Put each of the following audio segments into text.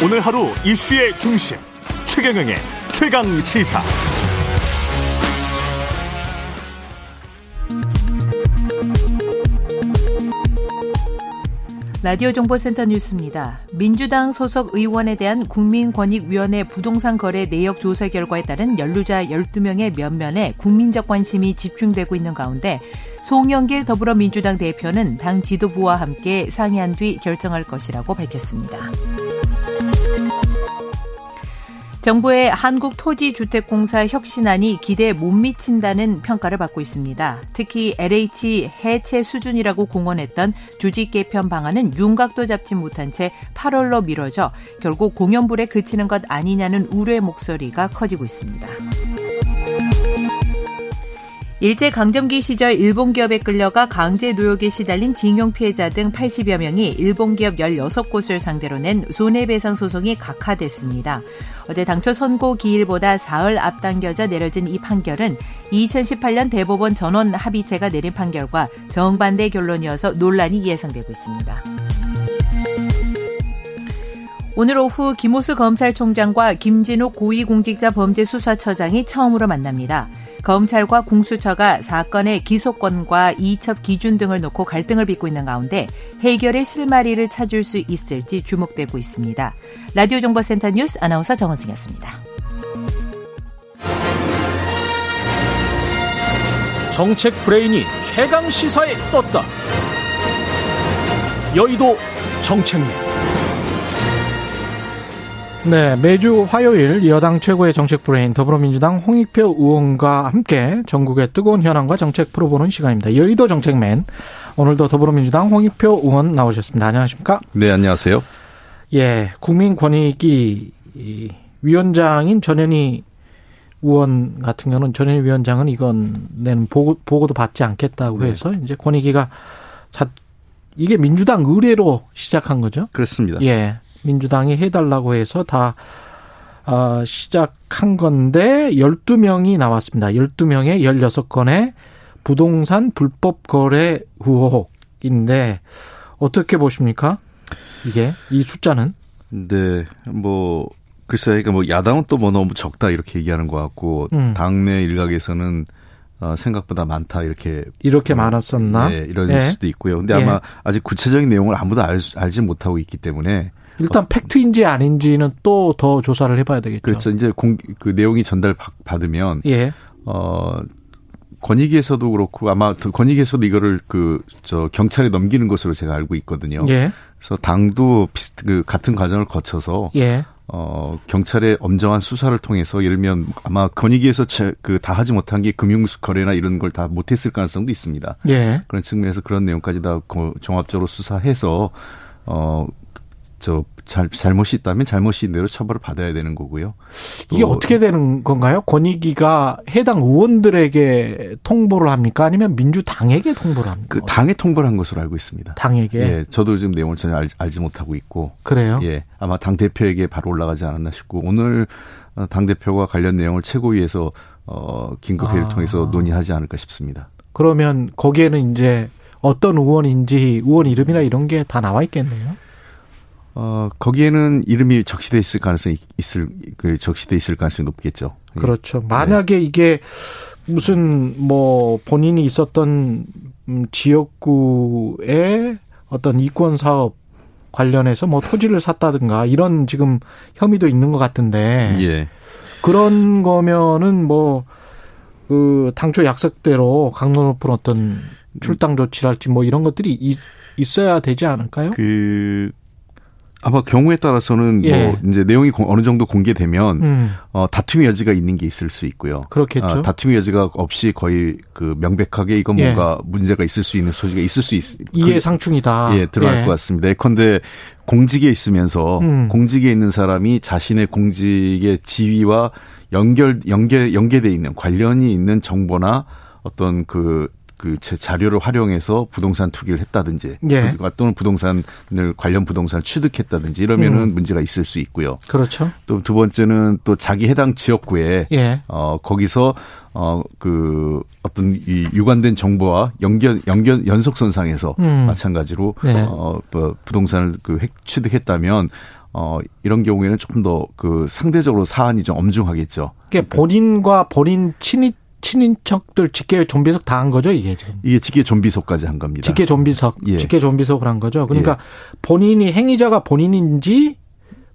오늘 하루 이슈의 중심 최경영의 최강 시사. 라디오 정보센터 뉴스입니다. 민주당 소속 의원에 대한 국민권익위원회 부동산 거래 내역 조사 결과에 따른 연루자 12명의 면면에 국민적 관심이 집중되고 있는 가운데 송영길 더불어민주당 대표는 당 지도부와 함께 상의한 뒤 결정할 것이라고 밝혔습니다. 정부의 한국토지주택공사 혁신안이 기대에 못 미친다는 평가를 받고 있습니다. 특히 LH 해체 수준이라고 공언했던 조직 개편 방안은 윤곽도 잡지 못한 채 8월로 미뤄져 결국 공연불에 그치는 것 아니냐는 우려의 목소리가 커지고 있습니다. 일제 강점기 시절 일본 기업에 끌려가 강제 노역에 시달린 징용 피해자 등 80여 명이 일본 기업 16곳을 상대로 낸 손해배상 소송이 각하됐습니다. 어제 당초 선고 기일보다 사흘 앞당겨져 내려진 이 판결은 2018년 대법원 전원 합의체가 내린 판결과 정반대 결론이어서 논란이 예상되고 있습니다. 오늘 오후 김호수 검찰총장과 김진욱 고위공직자 범죄수사처장이 처음으로 만납니다. 검찰과 공수처가 사건의 기소권과 이첩 기준 등을 놓고 갈등을 빚고 있는 가운데 해결의 실마리를 찾을 수 있을지 주목되고 있습니다. 라디오 정보센터 뉴스 아나운서 정은승이었습니다. 정책 브레인이 최강 시사에 떴다. 여의도 정책맨. 네, 매주 화요일 여당 최고의 정책 브레인 더불어민주당 홍익표 의원과 함께 전국의 뜨거운 현안과 정책 풀어보는 시간입니다. 여의도 정책맨 오늘도 더불어민주당 홍익표 의원 나오셨습니다. 안녕하십니까? 네, 안녕하세요. 예, 국민권익위 위원장인 전현희 의원 같은 경우는 전현희 위원장은 이건 내는 보고, 보고도 받지 않겠다고 네. 해서 이제 권익위가 자, 이게 민주당 의뢰로 시작한 거죠? 그렇습니다. 예. 민주당이 해달라고 해서 다 어, 시작한 건데 12명이 나왔습니다. 12명의 16건의 부동산 불법 거래 의혹인데 어떻게 보십니까? 이게 이 숫자는? 네. 뭐 글쎄 그러니까 뭐 야당은 또 뭐 너무 적다 이렇게 얘기하는 것 같고 음. 당내 일각에서는 어, 생각보다 많다 이렇게 이렇게 어, 많았었나? 네, 이럴 예. 수도 있고요. 근데 예. 아마 아직 구체적인 내용을 아무도 알, 알지 못하고 있기 때문에 일단 어. 팩트인지 아닌지는 또 더 조사를 해봐야 되겠죠. 그렇죠. 이제 공, 그 내용이 전달 받으면 예. 어 권익위에서도 그렇고 아마 권익위에서도 이거를 그 저 경찰에 넘기는 것으로 제가 알고 있거든요. 예. 그래서 당도 비슷 그 같은 과정을 거쳐서 예. 어 경찰의 엄정한 수사를 통해서 예를 들면 아마 권익위에서 그 다 하지 못한 게 금융 거래나 이런 걸 다 못했을 가능성도 있습니다. 예. 그런 측면에서 그런 내용까지 다 종합적으로 수사해서 어 저 잘, 잘못이 있다면 잘못인 대로 처벌을 받아야 되는 거고요. 이게 어떻게 되는 건가요? 권익위가 해당 의원들에게 통보를 합니까? 아니면 민주당에게 통보를 합니까? 그 당에 통보를 한 것으로 알고 있습니다. 당에게? 예, 저도 지금 내용을 전혀 알, 알지 못하고 있고. 그래요? 예, 아마 당 대표에게 바로 올라가지 않았나 싶고 오늘 어, 당 대표가 관련 내용을 최고위에서 어, 긴급회의를 아. 통해서 논의하지 않을까 싶습니다. 그러면 거기에는 이제 어떤 의원인지 의원 이름이나 이런 게 다 나와 있겠네요. 어, 거기에는 이름이 적시돼 있을 가능성이 있을, 그 적시돼 있을 가능성이 높겠죠. 예. 그렇죠. 만약에 네. 이게 무슨 뭐 본인이 있었던 음, 지역구의 어떤 이권 사업 관련해서 뭐 토지를 샀다든가 이런 지금 혐의도 있는 것 같은데. 예. 그런 거면은 뭐, 그, 당초 약속대로 강로 높은 어떤 출당 조치랄지 뭐 이런 것들이 있, 있어야 되지 않을까요? 그, 아마 경우에 따라서는 뭐 예. 뭐 이제 내용이 어느 정도 공개되면 음. 어 다툼의 여지가 있는 게 있을 수 있고요. 그렇겠죠. 어, 다툼의 여지가 없이 거의 그 명백하게 이건 예. 뭔가 문제가 있을 수 있는 소지가 있을 수 있. 이해 상충이다. 예, 들어갈 예. 것 같습니다. 예컨대 공직에 있으면서 음. 공직에 있는 사람이 자신의 공직의 지위와 연결 연계 연계돼 있는 관련이 있는 정보나 어떤 그 그 자료를 활용해서 부동산 투기를 했다든지 예. 또는 부동산을 관련 부동산을 취득했다든지 이러면은 음. 문제가 있을 수 있고요. 그렇죠. 또 두 번째는 또 자기 해당 지역구에 예. 어 거기서 어그 어떤 이 유관된 정보와 연결 연결 연속선상에서 음. 마찬가지로 네. 어뭐 부동산을 그 획 취득했다면 어, 이런 경우에는 조금 더 그 상대적으로 사안이 좀 엄중하겠죠. 그러니까 본인과 본인 친인 친인척들 직계 좀비석 다 한 거죠, 이게 지금. 이게 직계 좀비석까지 한 겁니다. 직계 좀비석, 예. 직계 좀비석을 한 거죠. 그러니까 예. 본인이 행위자가 본인인지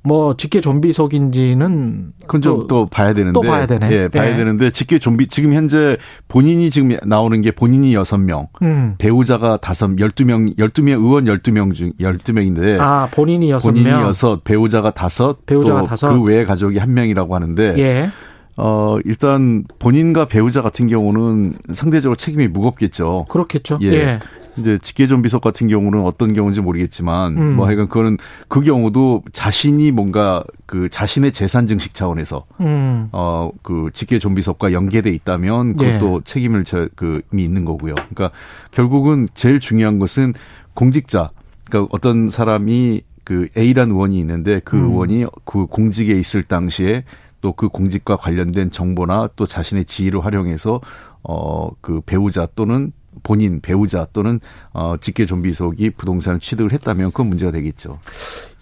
뭐 직계 좀비속인지는 그건 좀또 봐야 되는데 또 봐야 되네. 예, 봐야 예. 되는데 직계 좀비 지금 현재 본인이 지금 나오는 게 본인이 여섯 명 음. 배우자가 다섯 열두 명 열두 명 의원 열두 명 중 열두 명인데아 본인이 여섯 본인이 여섯 배우자가 다섯 배우자가 다섯 그 외의 가족이 한 명이라고 하는데 예. 어, 일단 본인과 배우자 같은 경우는 상대적으로 책임이 무겁겠죠. 그렇겠죠. 예. 예. 이제 직계 좀비속 같은 경우는 어떤 경우인지 모르겠지만 음. 뭐 하여간 그거는 그 경우도 자신이 뭔가 그 자신의 재산 증식 차원에서 음. 어그 직계 좀비속과 연계돼 있다면 그것도 예. 책임을 저그 이미 있는 거고요. 그러니까 결국은 제일 중요한 것은 공직자 그러니까 어떤 사람이 그 A란 의원이 있는데 그 음. 의원이 그 공직에 있을 당시에 또 그 공직과 관련된 정보나 또 자신의 지위를 활용해서 어 그 배우자 또는 본인 배우자 또는 어 직계 좀비속이 부동산을 취득을 했다면 그건 문제가 되겠죠.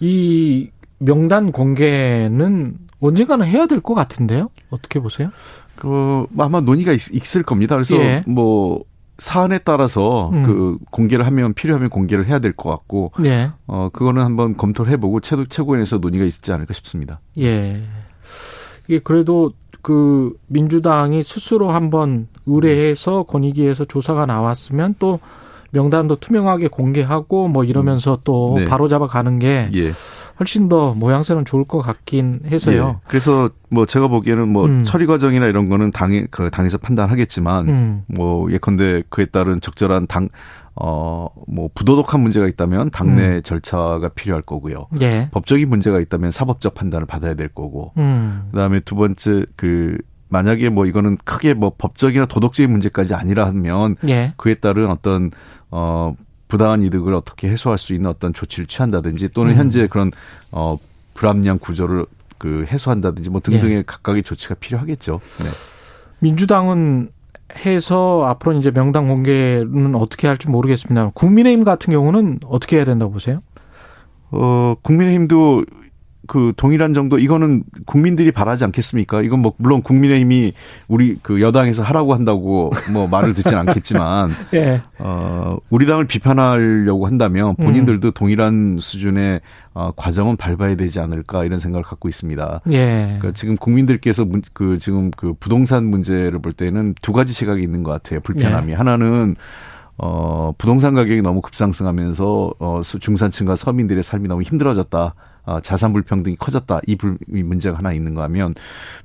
이 명단 공개는 언젠가는 해야 될 것 같은데요. 어떻게 보세요? 그 아마 논의가 있, 을 겁니다. 그래서 예. 뭐 사안에 따라서 음. 그 공개를 하면 필요하면 공개를 해야 될 것 같고 예. 어 그거는 한번 검토를 해보고 최고 최고위원회에서 논의가 있지 않을까 싶습니다. 예. 이게 그래도 그 민주당이 스스로 한번 의뢰해서 권익위에서 조사가 나왔으면 또 명단도 투명하게 공개하고 뭐 이러면서 또 네. 바로 잡아 가는 게 예. 훨씬 더 모양새는 좋을 것 같긴 해서요. 예. 그래서 뭐 제가 보기에는 뭐 음. 처리 과정이나 이런 거는 당에 그 당에서 판단하겠지만 음. 뭐 예컨대 그에 따른 적절한 당 어, 뭐, 부도덕한 문제가 있다면 당내 음. 절차가 필요할 거고요. 예. 법적인 문제가 있다면 사법적 판단을 받아야 될 거고. 음. 그 다음에 두 번째, 그, 만약에 뭐 이거는 크게 뭐 법적이나 도덕적인 문제까지 아니라 하면 예. 그에 따른 어떤, 어, 부당한 이득을 어떻게 해소할 수 있는 어떤 조치를 취한다든지 또는 음. 현재 그런, 어, 불합리한 구조를 그 해소한다든지 뭐 등등의 예. 각각의 조치가 필요하겠죠. 네. 민주당은 해서 앞으로 이제 명단 공개는 어떻게 할지 모르겠습니다. 국민의힘 같은 경우는 어떻게 해야 된다고 보세요? 어, 국민의힘도 그 동일한 정도 이거는 국민들이 바라지 않겠습니까? 이건 뭐 물론 국민의힘이 우리 그 여당에서 하라고 한다고 뭐 말을 듣진 않겠지만 예. 어 우리 당을 비판하려고 한다면 본인들도 음. 동일한 수준의 어 과정은 밟아야 되지 않을까 이런 생각을 갖고 있습니다. 예. 그러니까 지금 국민들께서 문, 그 지금 그 부동산 문제를 볼 때는 두 가지 시각이 있는 것 같아요. 불편함이 예. 하나는 어 부동산 가격이 너무 급상승하면서 어 중산층과 서민들의 삶이 너무 힘들어졌다. 어, 자산 불평등이 커졌다. 이, 불, 이 문제가 하나 있는가 하면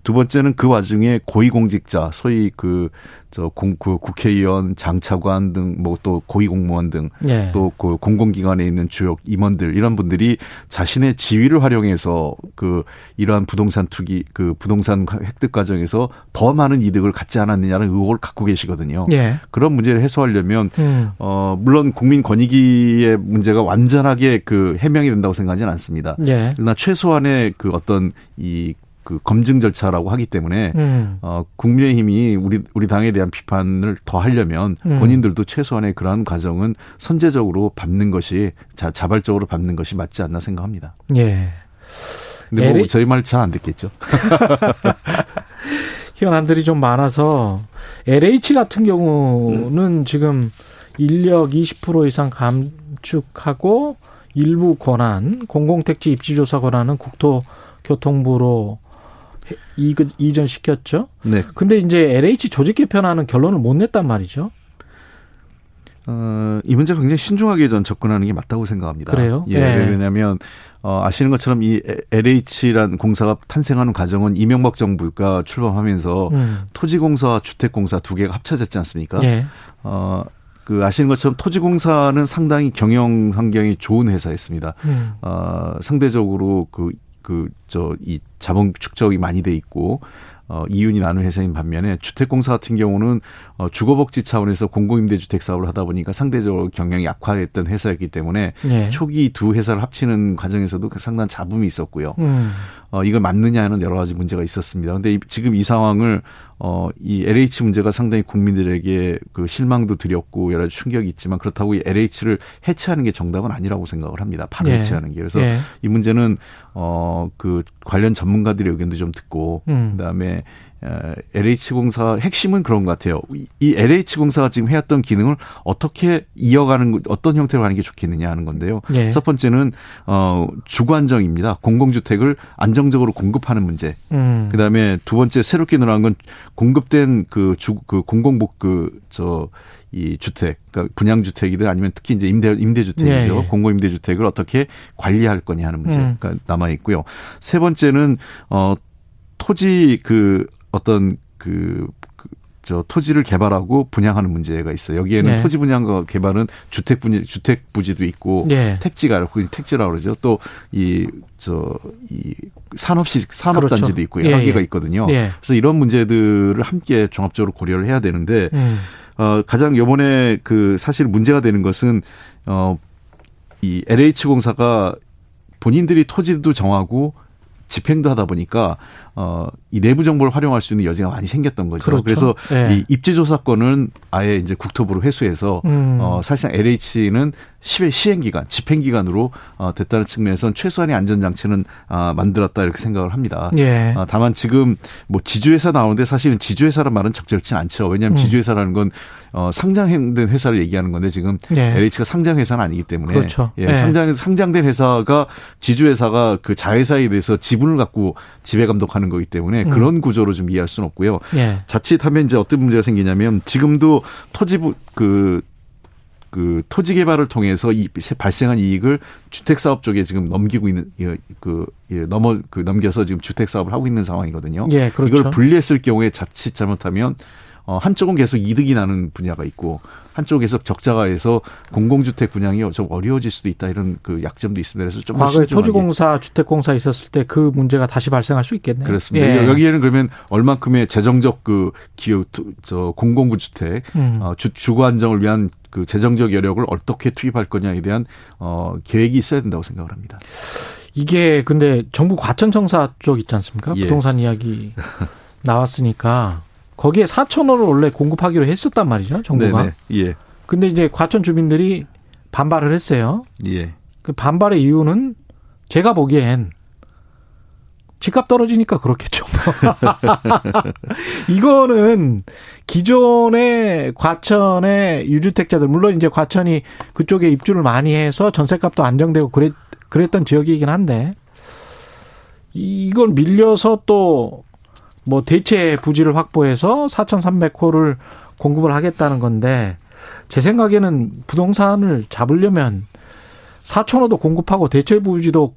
두 번째는 그 와중에 고위공직자, 소위 그, 저, 공, 그 국회의원, 장차관 등, 뭐 또 고위공무원 등, 예. 또그 공공기관에 있는 주요 임원들, 이런 분들이 자신의 지위를 활용해서 그 이러한 부동산 투기, 그 부동산 획득 과정에서 더 많은 이득을 갖지 않았느냐는 의혹을 갖고 계시거든요. 예. 그런 문제를 해소하려면, 음. 어, 물론 국민 권익위의 문제가 완전하게 그 해명이 된다고 생각하지는 않습니다. 예. 그러나 최소한의 그 어떤 이 그 검증 절차라고 하기 때문에 음. 어 국민의힘이 우리 우리 당에 대한 비판을 더 하려면 음. 본인들도 최소한의 그러한 과정은 선제적으로 밟는 것이 자 자발적으로 밟는 것이 맞지 않나 생각합니다. 예. 근데 뭐 저희 말 잘 안 듣겠죠. 현안들이 좀 많아서 LH 같은 경우는 음. 지금 인력 20% 이상 감축하고 일부 권한, 공공택지 입지조사 권한은 국토 교통부로 이전시켰죠. 네. 근데 이제 LH 조직 개편하는 결론을 못 냈단 말이죠. 어, 이 문제 굉장히 신중하게 전 접근하는 게 맞다고 생각합니다. 그래요? 예. 네. 왜냐하면 어, 아시는 것처럼 이 LH란 공사가 탄생하는 과정은 이명박 정부가 출범하면서 음. 토지공사와 주택공사 두 개가 합쳐졌지 않습니까? 네. 어, 그 아시는 것처럼 토지공사는 상당히 경영 환경이 좋은 회사였습니다. 음. 어, 상대적으로 그 그 저 이 자본 축적이 많이 돼 있고 어, 이윤이 나는 회사인 반면에 주택공사 같은 경우는 어, 주거복지 차원에서 공공임대주택 사업을 하다 보니까 상대적으로 경영이 약화했던 회사였기 때문에 네. 초기 두 회사를 합치는 과정에서도 그 상당한 잡음이 있었고요. 음. 어, 이거 맞느냐는 여러 가지 문제가 있었습니다. 근데 이, 지금 이 상황을 어, 이 LH 문제가 상당히 국민들에게 그 실망도 드렸고 여러 가지 충격이 있지만 그렇다고 이 LH를 해체하는 게 정답은 아니라고 생각을 합니다. 바로 예. 해체하는 게. 그래서 예. 이 문제는 어, 그 관련 전문가들의 의견도 좀 듣고 음. 그다음에 LH공사 핵심은 그런 것 같아요. 이 LH공사가 지금 해왔던 기능을 어떻게 이어가는 어떤 형태로 하는 게 좋겠느냐 하는 건데요. 예. 첫 번째는 어 주거 안정입니다. 공공주택을 안정적으로 공급하는 문제. 음. 그다음에 두 번째 새롭게 늘어난 건 공급된 그주그 그 공공복 그저 이 주택, 그러니까 분양 주택이든 아니면 특히 이제 임대 임대주택이죠. 예, 예. 공공 임대주택을 어떻게 관리할 거냐 하는 문제가 음. 남아 있고요. 세 번째는 어 토지 그 어떤 그, 그, 저 토지를 개발하고 분양하는 문제가 있어요. 여기에는 네. 토지 분양과 개발은 주택 분야 주택 부지도 있고 네. 택지가 그 택지라고 그러죠. 또 이저이 산업시 산업 단지도 그렇죠. 있고 여러 예, 개가 예. 있거든요. 예. 그래서 이런 문제들을 함께 종합적으로 고려를 해야 되는데 음. 어 가장 요번에 그 사실 문제가 되는 것은 어이 LH 공사가 본인들이 토지도 정하고 집행도 하다 보니까 어, 이 내부 정보를 활용할 수 있는 여지가 많이 생겼던 거죠. 그렇죠. 그래서 네. 이 입지 조사권은 아예 이제 국토부로 회수해서 음. 어, 사실상 LH는 시행 기간, 집행 기간으로 어, 됐다는 측면에서는 최소한의 안전 장치는 아, 만들었다 이렇게 생각을 합니다. 예. 아, 다만 지금 뭐 지주회사 나오는데 사실은 지주회사란 말은 적절치 않죠. 왜냐하면 음. 지주회사라는 건 어, 상장된 회사를 얘기하는 건데 지금 예. LH가 상장 회사는 아니기 때문에 그렇죠. 예, 예. 상장 상장된 회사가 지주회사가 그 자회사에 대해서 지분을 갖고 지배 감독하는 거기 때문에 음. 그런 구조로 좀 이해할 수는 없고요. 예. 자칫하면 이제 어떤 문제가 생기냐면 지금도 토지 부 그 그 토지 개발을 통해서 이 발생한 이익을 주택 사업 쪽에 지금 넘기고 있는 그 예, 넘어 그 넘겨서 지금 주택 사업을 하고 있는 상황이거든요. 예, 그렇죠. 이걸 분리했을 경우에 자칫 잘못하면 어 한쪽은 계속 이득이 나는 분야가 있고 한쪽에서 적자가 해서 공공주택 분양이 좀 어려워질 수도 있다 이런 그 약점도 있습니다. 그래서 좀 과거에 토지공사, 주택공사 있었을 때 그 문제가 다시 발생할 수 있겠네요. 그렇습니다. 예. 여기에는 그러면 얼만큼의 재정적 그 기후 저 공공구주택 음. 어, 주, 주거 안정을 위한 그 재정적 여력을 어떻게 투입할 거냐에 대한 어 계획이 있어야 된다고 생각을 합니다. 이게 근데 정부 과천청사 쪽 있지 않습니까? 예. 부동산 이야기 나왔으니까 거기에 4천원을 원래 공급하기로 했었단 말이죠, 정부가. 네네. 예. 근데 이제 과천 주민들이 반발을 했어요. 예. 그 반발의 이유는 제가 보기엔 집값 떨어지니까 그렇겠죠. 이거는 기존의 과천의 유주택자들 물론 이제 과천이 그쪽에 입주를 많이 해서 전세값도 안정되고 그랬 그랬던 지역이긴 한데 이걸 밀려서 또 뭐 대체 부지를 확보해서 4,300호를 공급을 하겠다는 건데 제 생각에는 부동산을 잡으려면 4,000호도 공급하고 대체 부지도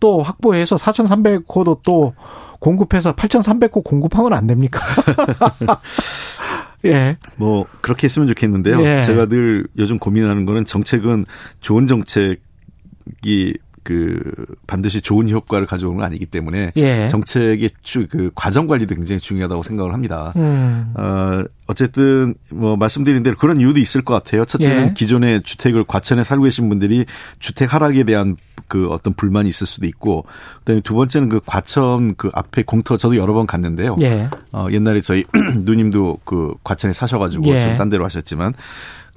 또 확보해서 4,300호도 또 공급해서 8,300호 공급하면 안 됩니까? 예. 뭐 그렇게 했으면 좋겠는데요. 예. 제가 늘 요즘 고민하는 거는 정책은 좋은 정책이 그 반드시 좋은 효과를 가져오는 건 아니기 때문에 예. 정책의 그 과정 관리도 굉장히 중요하다고 생각을 합니다. 음. 어, 어쨌든 뭐 말씀드린 대로 그런 이유도 있을 것 같아요. 첫째는 예. 기존의 주택을 과천에 살고 계신 분들이 주택 하락에 대한 그 어떤 불만이 있을 수도 있고 그다음에 두 번째는 그 과천 그 앞에 공터 저도 여러 번 갔는데요. 예. 어, 옛날에 저희 누님도 그 과천에 사셔가지고 예. 딴 데로 하셨지만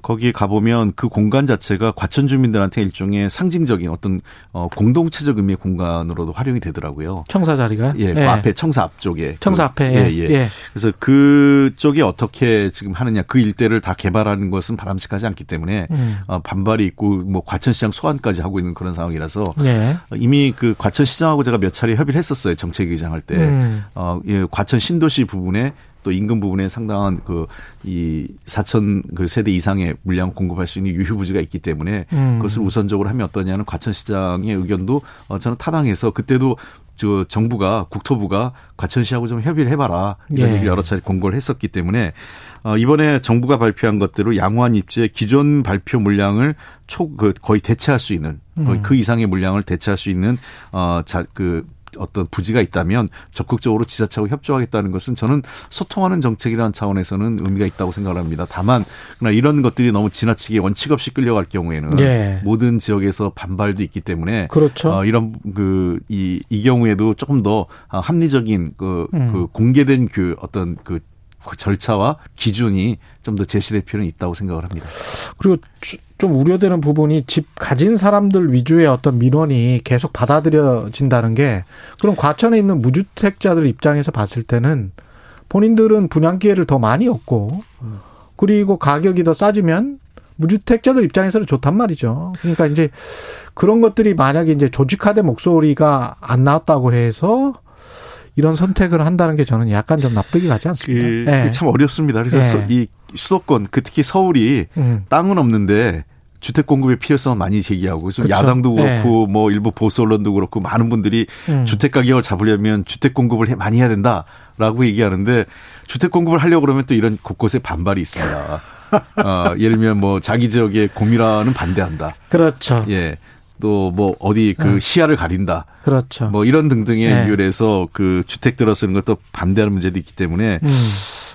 거기 가보면 그 공간 자체가 과천 주민들한테 일종의 상징적인 어떤 어 공동체적 의미의 공간으로도 활용이 되더라고요. 청사 자리가? 예, 그 예. 앞에 청사 앞쪽에. 청사 그, 앞에. 예, 예, 예. 그래서 그쪽이 어떻게 지금 하느냐 그 일대를 다 개발하는 것은 바람직하지 않기 때문에 음. 어, 반발이 있고 뭐 과천시장 소환까지 하고 있는 그런 상황이라서 예. 이미 그 과천시장하고 제가 몇 차례 협의를 했었어요 정책의장 할 때. 음. 어, 예, 과천 신도시 부분에 또 인근 부분에 상당한 그이 4천 그 세대 이상의 물량 공급할 수 있는 유휴 부지가 있기 때문에 음. 그것을 우선적으로 하면 어떠냐는 과천시장의 의견도 어 저는 타당해서 그때도 저 정부가 국토부가 과천시하고 좀 협의를 해봐라 이런 예. 얘기를 여러 차례 공고를 했었기 때문에 어 이번에 정부가 발표한 것대로 양호한 입지의 기존 발표 물량을 초 그 거의 대체할 수 있는 거의 음. 그 이상의 물량을 대체할 수 있는 어자그 어떤 부지가 있다면 적극적으로 지자체하고 협조하겠다는 것은 저는 소통하는 정책이라는 차원에서는 의미가 있다고 생각을 합니다. 다만 그러나 이런 것들이 너무 지나치게 원칙 없이 끌려갈 경우에는 예. 모든 지역에서 반발도 있기 때문에 그렇죠. 어, 이런 그이이 이 경우에도 조금 더 합리적인 그, 음. 그 공개된 그 어떤 그 절차와 기준이 좀 더 제시될 필요는 있다고 생각을 합니다. 그리고 좀 우려되는 부분이 집 가진 사람들 위주의 어떤 민원이 계속 받아들여진다는 게 그럼 과천에 있는 무주택자들 입장에서 봤을 때는 본인들은 분양 기회를 더 많이 얻고 그리고 가격이 더 싸지면 무주택자들 입장에서는 좋단 말이죠. 그러니까 이제 그런 것들이 만약에 이제 조직화된 목소리가 안 나왔다고 해서 이런 선택을 한다는 게 저는 약간 좀 납득이 가지 않습니다. 그, 네. 참 어렵습니다. 그래서 네. 이 수도권, 그 특히 서울이 음. 땅은 없는데 주택 공급의 필요성을 많이 제기하고 좀 그렇죠. 야당도 그렇고 네. 뭐 일부 보수 언론도 그렇고 많은 분들이 음. 주택 가격을 잡으려면 주택 공급을 해, 많이 해야 된다라고 얘기하는데 주택 공급을 하려고 그러면 또 이런 곳곳에 반발이 있습니다. 어, 예를 들면 뭐 자기 지역의 공유라는 반대한다. 그렇죠. 예. 또 뭐 어디 그 네. 시야를 가린다. 그렇죠. 뭐 이런 등등의 네. 이유로 해서 그 주택 들어서는 것도 반대하는 문제도 있기 때문에 음.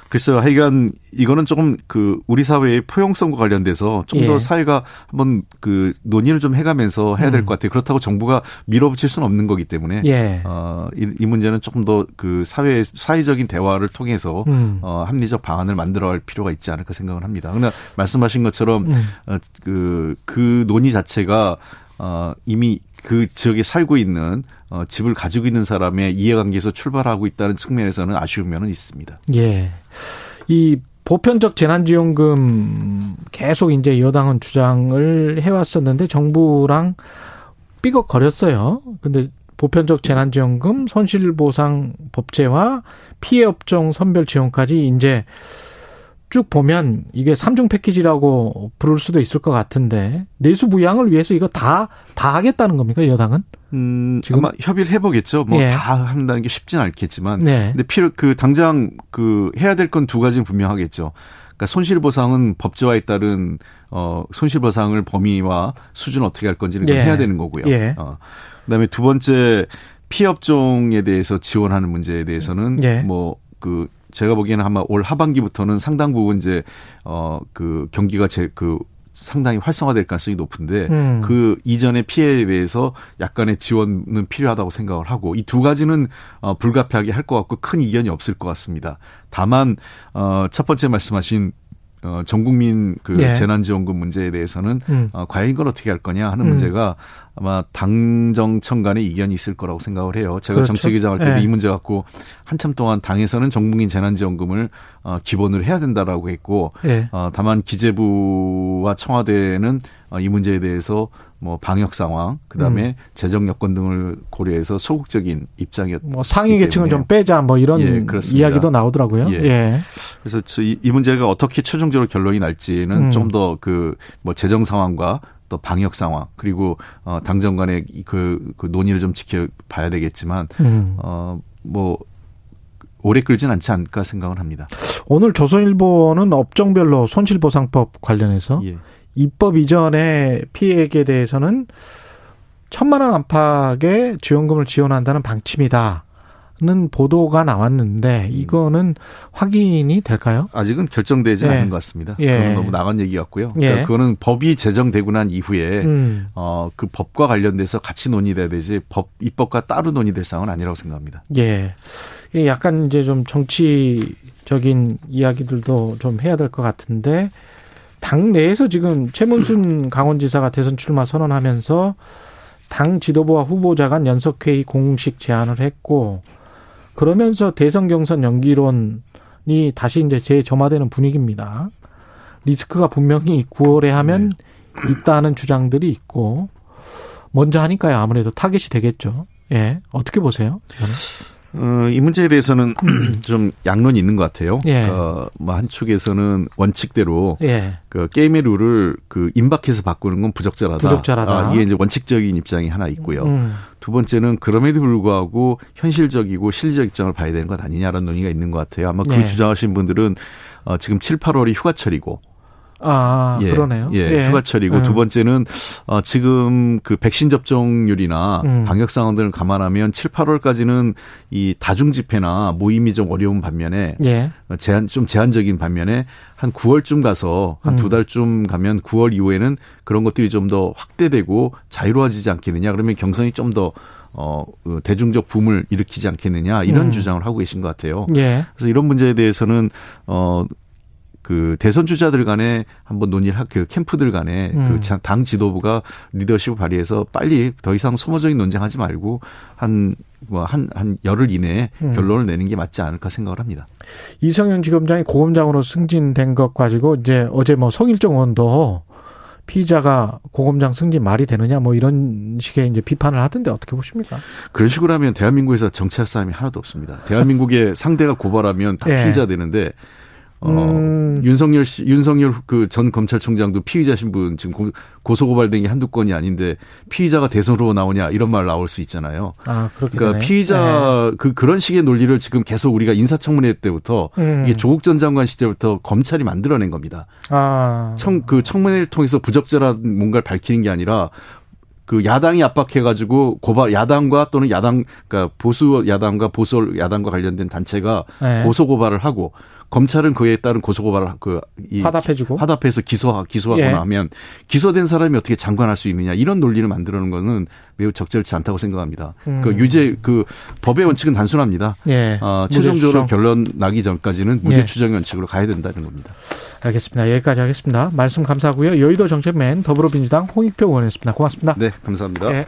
글쎄요, 하여간 이거는 조금 그 우리 사회의 포용성과 관련돼서 좀더 예. 사회가 한번 그 논의를 좀 해가면서 해야 될것 음. 같아요. 그렇다고 정부가 밀어붙일 수는 없는 거기 때문에 예. 어, 이, 이 문제는 조금 더 그 사회 사회적인 대화를 통해서 음. 어, 합리적 방안을 만들어갈 필요가 있지 않을까 생각을 합니다. 그러나 말씀하신 것처럼 음. 어, 그, 그 논의 자체가 어, 이미 그 지역에 살고 있는 어, 집을 가지고 있는 사람의 이해관계에서 출발하고 있다는 측면에서는 아쉬운 면은 있습니다. 예. 이 보편적 재난지원금 계속 이제 여당은 주장을 해왔었는데 정부랑 삐걱거렸어요. 근데 보편적 재난지원금, 손실보상 법제화, 피해업종 선별 지원까지 이제 쭉 보면 이게 삼중 패키지라고 부를 수도 있을 것 같은데 내수 부양을 위해서 이거 다 다 하겠다는 겁니까 여당은? 음, 지금 아마 협의를 해보겠죠. 뭐다 예. 한다는 게 쉽지는 않겠지만, 네. 근데 필요 그 당장 그 해야 될 건 두 가지는 분명하겠죠. 그러니까 손실 보상은 법제화에 따른 어 손실 보상을 범위와 수준 어떻게 할 건지를 예. 해야 되는 거고요. 예. 어 그다음에 두 번째 피업종에 대해서 지원하는 문제에 대해서는 예. 뭐그 제가 보기에는 아마 올 하반기부터는 상당 부분 이제 어그 경기가 제그 상당히 활성화될 가능성이 높은데 음. 그 이전의 피해에 대해서 약간의 지원은 필요하다고 생각을 하고 이 두 가지는 어 불가피하게 할 것 같고 큰 이견이 없을 것 같습니다. 다만 어첫 번째 말씀하신 어, 전 국민 그 예. 재난지원금 문제에 대해서는 음. 어, 과연 이걸 어떻게 할 거냐 하는 음. 문제가 아마 당정청 간의 이견이 있을 거라고 생각을 해요. 제가 그렇죠. 정책위장 할 때도 예. 이 문제 갖고 한참 동안 당에서는 전 국민 재난지원금을 어, 기본으로 해야 된다라고 했고 예. 어, 다만 기재부와 청와대는 어, 이 문제에 대해서 뭐 방역 상황, 그다음에 음. 재정 여건 등을 고려해서 소극적인 입장이었. 뭐 상위 계층은 좀 빼자 뭐 이런 예, 이야기도 나오더라고요. 예. 예. 그래서 이, 이 문제가 어떻게 최종적으로 결론이 날지는 음. 좀더 그 뭐 재정 상황과 또 방역 상황 그리고 어 당정 간의 그, 그 논의를 좀 지켜봐야 되겠지만 음. 어뭐 오래 끌진 않지 않을까 생각을 합니다. 오늘 조선일보는 업종별로 손실보상법 관련해서 예. 입법 이전의 피해액에 대해서는 천만 원 안팎의 지원금을 지원한다는 방침이다. 는 보도가 나왔는데 이거는 확인이 될까요? 아직은 결정되지 예. 않은 것 같습니다. 예. 그건 너무 나간 얘기 같고요. 예. 그러니까 그거는 법이 제정되고 난 이후에 음. 어그 법과 관련돼서 같이 논의돼야 되지 법 입법과 따로 논의될 사항은 아니라고 생각합니다. 예. 약간 이제 좀 정치적인 이야기들도 좀 해야 될 것 같은데 당 내에서 지금 최문순 강원지사가 대선 출마 선언하면서 당 지도부와 후보자 간 연석회의 공식 제안을 했고 그러면서 대선 경선 연기론이 다시 이제 재점화되는 분위기입니다. 리스크가 분명히 9월에 하면 네. 있다는 주장들이 있고 먼저 하니까요 아무래도 타겟이 되겠죠. 예 어떻게 보세요? 저는? 어, 이 문제에 대해서는 좀 양론이 있는 것 같아요. 예. 어, 뭐 한쪽에서는 원칙대로 예. 그 게임의 룰을 그 임박해서 바꾸는 건 부적절하다. 부적절하다. 아, 이게 이제 원칙적인 입장이 하나 있고요. 음. 두 번째는 그럼에도 불구하고 현실적이고 실리적 입장을 봐야 되는 것 아니냐라는 논의가 있는 것 같아요. 아마 그 예. 주장하신 분들은 어, 지금 7, 8월이 휴가철이고 아, 예, 그러네요. 예, 예. 휴가철이고 음. 두 번째는 어 지금 그 백신 접종률이나 음. 방역 상황들을 감안하면 7, 8월까지는 이 다중 집회나 모임이 좀 어려운 반면에 예. 제한 좀 제한적인 반면에 한 9월쯤 가서 한두 음. 달쯤 가면 9월 이후에는 그런 것들이 좀 더 확대되고 자유로워지지 않겠느냐. 그러면 경선이 좀더 어, 그 대중적 붐을 일으키지 않겠느냐 이런 음. 주장을 하고 계신 것 같아요. 예. 그래서 이런 문제에 대해서는 어, 그 대선 주자들 간에 한번 논의를 할그 캠프들 간에 음. 그당 지도부가 리더십을 발휘해서 빨리 더 이상 소모적인 논쟁하지 말고 한 뭐한한 한 열흘 이내에 음. 결론을 내는 게 맞지 않을까 생각을 합니다. 이성윤 지검장이 고검장으로 승진된 것 가지고 이제 어제 뭐 성일정 의원도 피의자가 고검장 승진 말이 되느냐 뭐 이런 식의 이제 비판을 하던데 어떻게 보십니까? 그런 식으로 하면 대한민국에서 정치할 사람이 하나도 없습니다. 대한민국의 상대가 고발하면 다 예. 피의자 되는데 어, 음. 윤석열 씨, 윤석열 그 전 검찰총장도 피의자 신분 지금 고소 고발된 게 한두 건이 아닌데 피의자가 대선으로 나오냐 이런 말 나올 수 있잖아요. 아, 그러니까 되네. 피의자 네. 그 그런 식의 논리를 지금 계속 우리가 인사청문회 때부터 음. 이게 조국 전 장관 시절부터 검찰이 만들어낸 겁니다. 아. 청 그 청문회를 통해서 부적절한 뭔가를 밝히는 게 아니라 그 야당이 압박해가지고 고발 야당과 또는 야당 그러니까 보수 야당과 보수 야당과 관련된 단체가 네. 고소 고발을 하고 검찰은 그에 따른 고소고발을 그 이 화답해주고 화답해서 기소 기소하거나 예. 하면 기소된 사람이 어떻게 장관할 수 있느냐 이런 논리를 만들어놓은 거는 매우 적절치 않다고 생각합니다. 음. 그 유죄 그 법의 원칙은 단순합니다. 예. 어, 최종적으로 결론 나기 전까지는 무죄 예. 추정 원칙으로 가야 된다는 겁니다. 알겠습니다. 여기까지 하겠습니다. 말씀 감사하고요. 여의도 정책맨 더불어민주당 홍익표 의원이었습니다. 고맙습니다. 네, 감사합니다. 예.